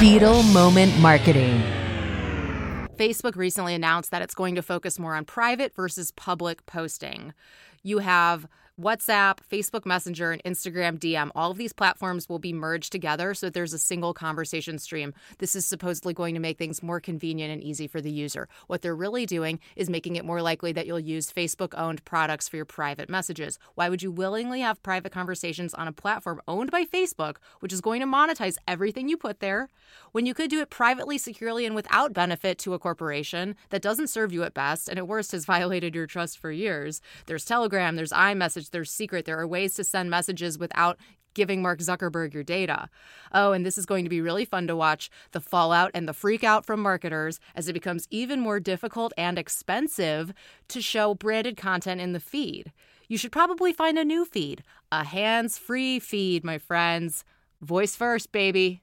Beetle Moment Marketing. Facebook recently announced that it's going to focus more on private versus public posting. You have WhatsApp, Facebook Messenger, and Instagram DM, all of these platforms will be merged together so that there's a single conversation stream. This is supposedly going to make things more convenient and easy for the user. What they're really doing is making it more likely that you'll use Facebook owned products for your private messages. Why would you willingly have private conversations on a platform owned by Facebook, which is going to monetize everything you put there, when you could do it privately, securely, and without benefit to a corporation that doesn't serve you at best and at worst has violated your trust for years? There's Telegram, there's iMessage message, there's secret. There are ways to send messages without giving Mark Zuckerberg your data. Oh, and this is going to be really fun to watch the fallout and the freak out from marketers as it becomes even more difficult and expensive to show branded content in the feed. You should probably find a new feed, a hands free feed, my friends. Voice first, baby.